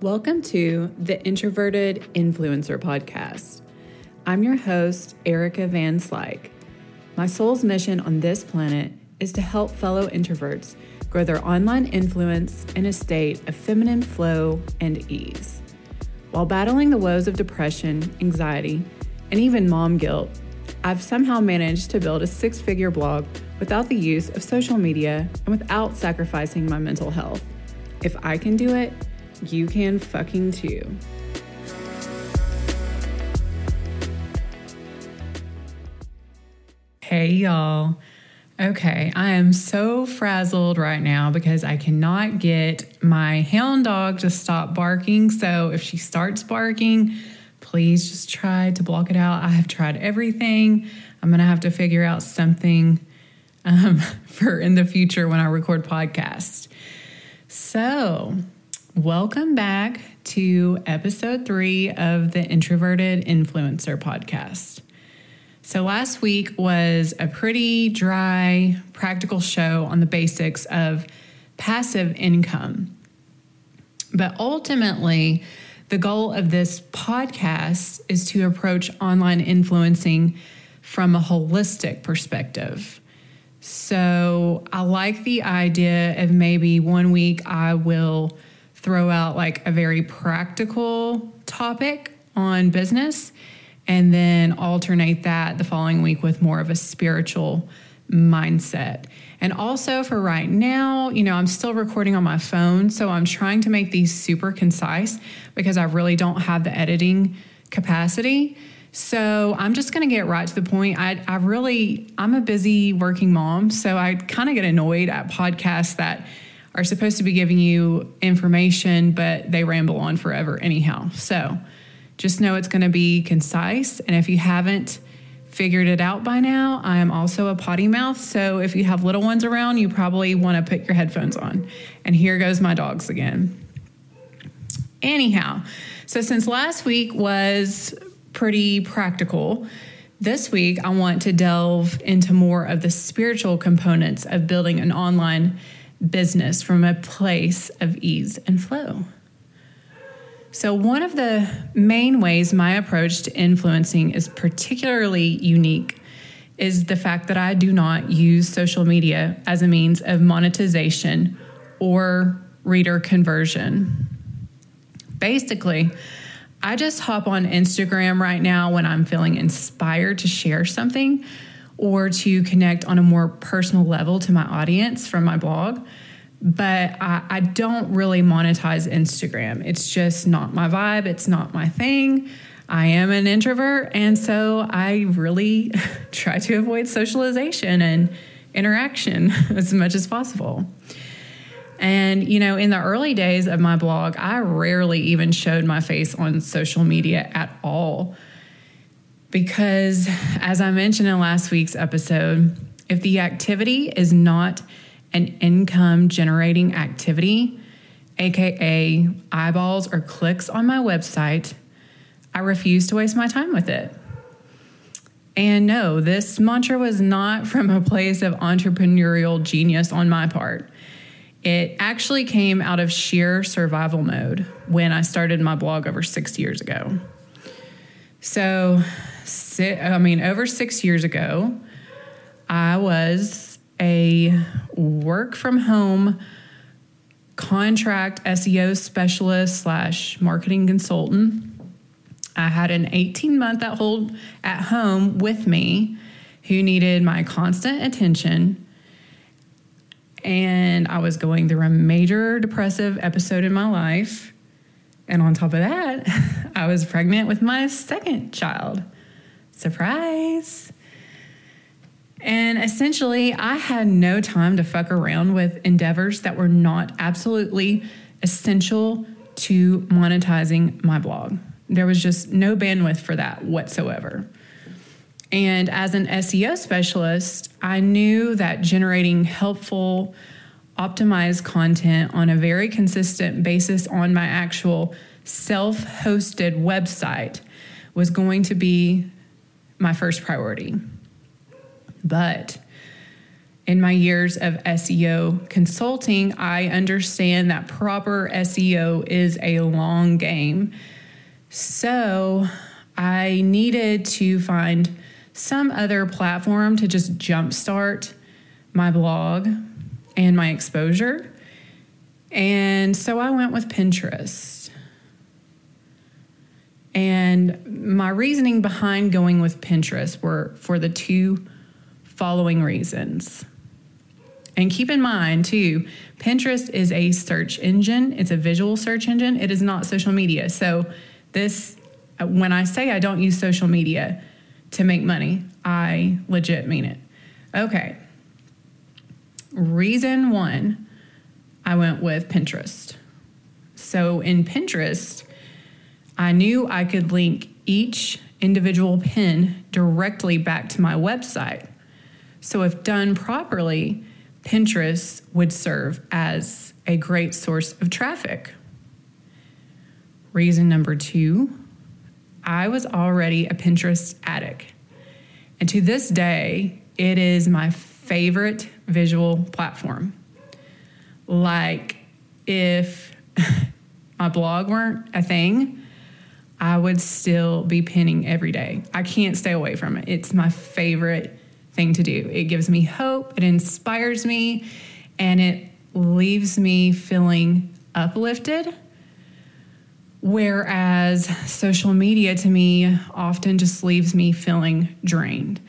Welcome to the Introverted Influencer Podcast. I'm your host, Erica Van Slyke. My soul's mission on this planet is to help fellow introverts grow their online influence in a state of feminine flow and ease. While battling the woes of depression, anxiety, and even mom guilt, I've somehow managed to build a six figure blog without the use of social media and without sacrificing my mental health. If I can do it, you can fucking too. Hey, y'all. Okay, I am so frazzled right now because I cannot get my hound dog to stop barking. So if she starts barking, please just try to block it out. I have tried everything. I'm going to have to figure out something um, for in the future when I record podcasts. So, welcome back to episode three of the Introverted Influencer podcast. So, last week was a pretty dry, practical show on the basics of passive income. But ultimately, the goal of this podcast is to approach online influencing from a holistic perspective. So I like the idea of maybe one week I will throw out like a very practical topic on business and then alternate that the following week with more of a spiritual mindset. And also for right now, you know, I'm still recording on my phone, so I'm trying to make these super concise because I really don't have the editing capacity. So I'm just going to get right to the point. I, I really, I'm a busy working mom, so I kind of get annoyed at podcasts that are supposed to be giving you information, but they ramble on forever anyhow. So just know it's going to be concise. And if you haven't figured it out by now, I am also a potty mouth. So if you have little ones around, you probably want to put your headphones on. And here goes my dogs again. Anyhow, so since last week was pretty practical, this week I want to delve into more of the spiritual components of building an online business from a place of ease and flow. So, one of the main ways my approach to influencing is particularly unique is the fact that I do not use social media as a means of monetization or reader conversion. Basically, I just hop on Instagram right now when I'm feeling inspired to share something or to connect on a more personal level to my audience from my blog but I, I, don't really monetize Instagram. It's just not my vibe, it's not my thing. I am an introvert, and so I really try to avoid socialization and interaction as much as possible. And, you know, in the early days of my blog, I rarely even showed my face on social media at all. Because, as I mentioned in last week's episode, if the activity is not an income generating activity, aka eyeballs or clicks on my website, I refuse to waste my time with it. And no, this mantra was not from a place of entrepreneurial genius on my part. It actually came out of sheer survival mode when I started my blog over six years ago. So, I mean, over six years ago, I was a work from home contract SEO specialist slash marketing consultant. I had an 18 month at hold at home with me who needed my constant attention. And I was going through a major depressive episode in my life. And on top of that, I was pregnant with my second child. Surprise. And essentially, I had no time to fuck around with endeavors that were not absolutely essential to monetizing my blog. There was just no bandwidth for that whatsoever. And as an SEO specialist, I knew that generating helpful, optimized content on a very consistent basis on my actual self hosted website was going to be my first priority. But in my years of SEO consulting, I understand that proper SEO is a long game. So I needed to find some other platform to just jumpstart my blog and my exposure. And so I went with Pinterest. And my reasoning behind going with Pinterest were for the two following reasons. And keep in mind, too, Pinterest is a search engine, it's a visual search engine, it is not social media. So, this, when I say I don't use social media to make money, I legit mean it. Okay. Reason one, I went with Pinterest. So, in Pinterest, I knew I could link each individual pin directly back to my website. So, if done properly, Pinterest would serve as a great source of traffic. Reason number two, I was already a Pinterest addict. And to this day, it is my favorite visual platform. Like, if my blog weren't a thing, I would still be pinning every day. I can't stay away from it. It's my favorite thing to do. It gives me hope, it inspires me, and it leaves me feeling uplifted. Whereas social media to me often just leaves me feeling drained,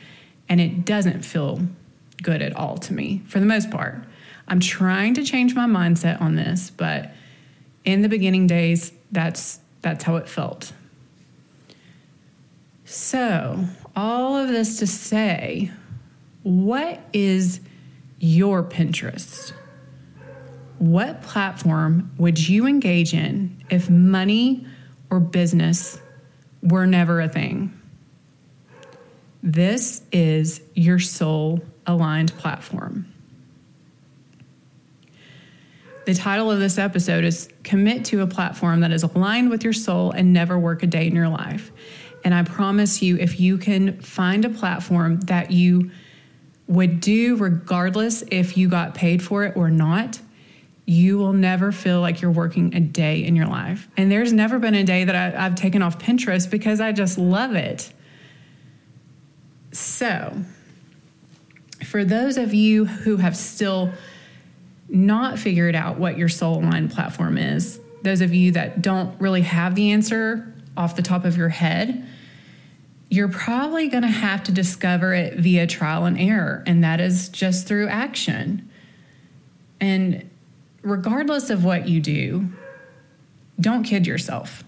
and it doesn't feel good at all to me for the most part. I'm trying to change my mindset on this, but in the beginning days, that's that's how it felt. So, all of this to say, what is your Pinterest? What platform would you engage in if money or business were never a thing? This is your soul aligned platform. The title of this episode is Commit to a Platform that is aligned with your soul and never work a day in your life. And I promise you, if you can find a platform that you would do regardless if you got paid for it or not, you will never feel like you're working a day in your life. And there's never been a day that I, have taken off Pinterest because I just love it. So, for those of you who have still not figured out what your soul aligned platform is, those of you that don't really have the answer off the top of your head, you're probably going to have to discover it via trial and error, and that is just through action. And regardless of what you do, don't kid yourself.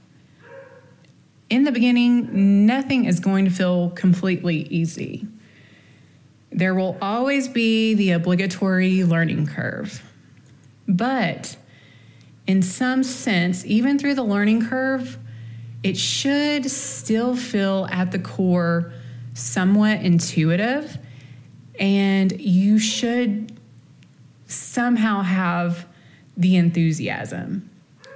In the beginning, nothing is going to feel completely easy. There will always be the obligatory learning curve. But in some sense, even through the learning curve, it should still feel at the core somewhat intuitive, and you should somehow have the enthusiasm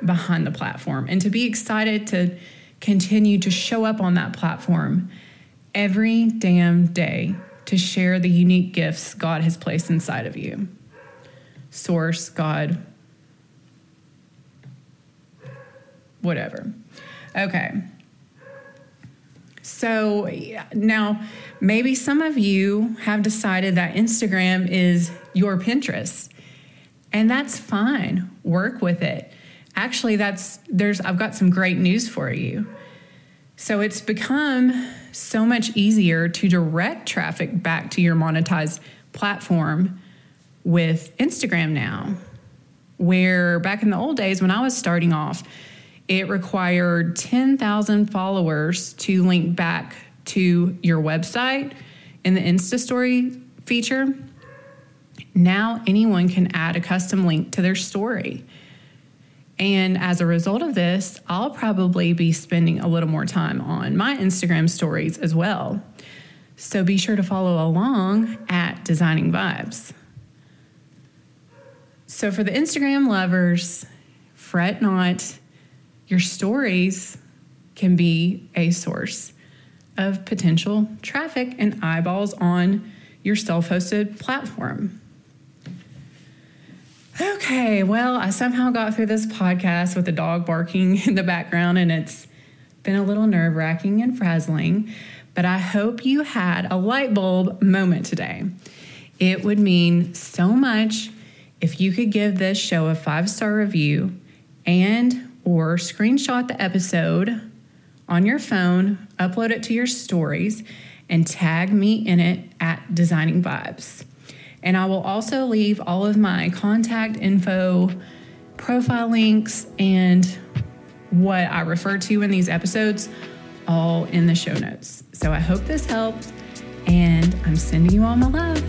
behind the platform and to be excited to continue to show up on that platform every damn day to share the unique gifts God has placed inside of you. Source, God, whatever. Okay. So now, maybe some of you have decided that Instagram is your Pinterest, and that's fine. Work with it. Actually, that's there's I've got some great news for you. So it's become so much easier to direct traffic back to your monetized platform with Instagram now. Where back in the old days when I was starting off, it required 10,000 followers to link back to your website in the Insta story feature. Now anyone can add a custom link to their story. And as a result of this, I'll probably be spending a little more time on my Instagram stories as well. So be sure to follow along at Designing Vibes. So for the Instagram lovers, fret not your stories can be a source of potential traffic and eyeballs on your self hosted platform. Okay, well, I somehow got through this podcast with the dog barking in the background, and it's been a little nerve wracking and frazzling, but I hope you had a light bulb moment today. It would mean so much if you could give this show a five star review and or screenshot the episode on your phone, upload it to your stories, and tag me in it at Designing Vibes. And I will also leave all of my contact info, profile links, and what I refer to in these episodes all in the show notes. So I hope this helped, and I'm sending you all my love.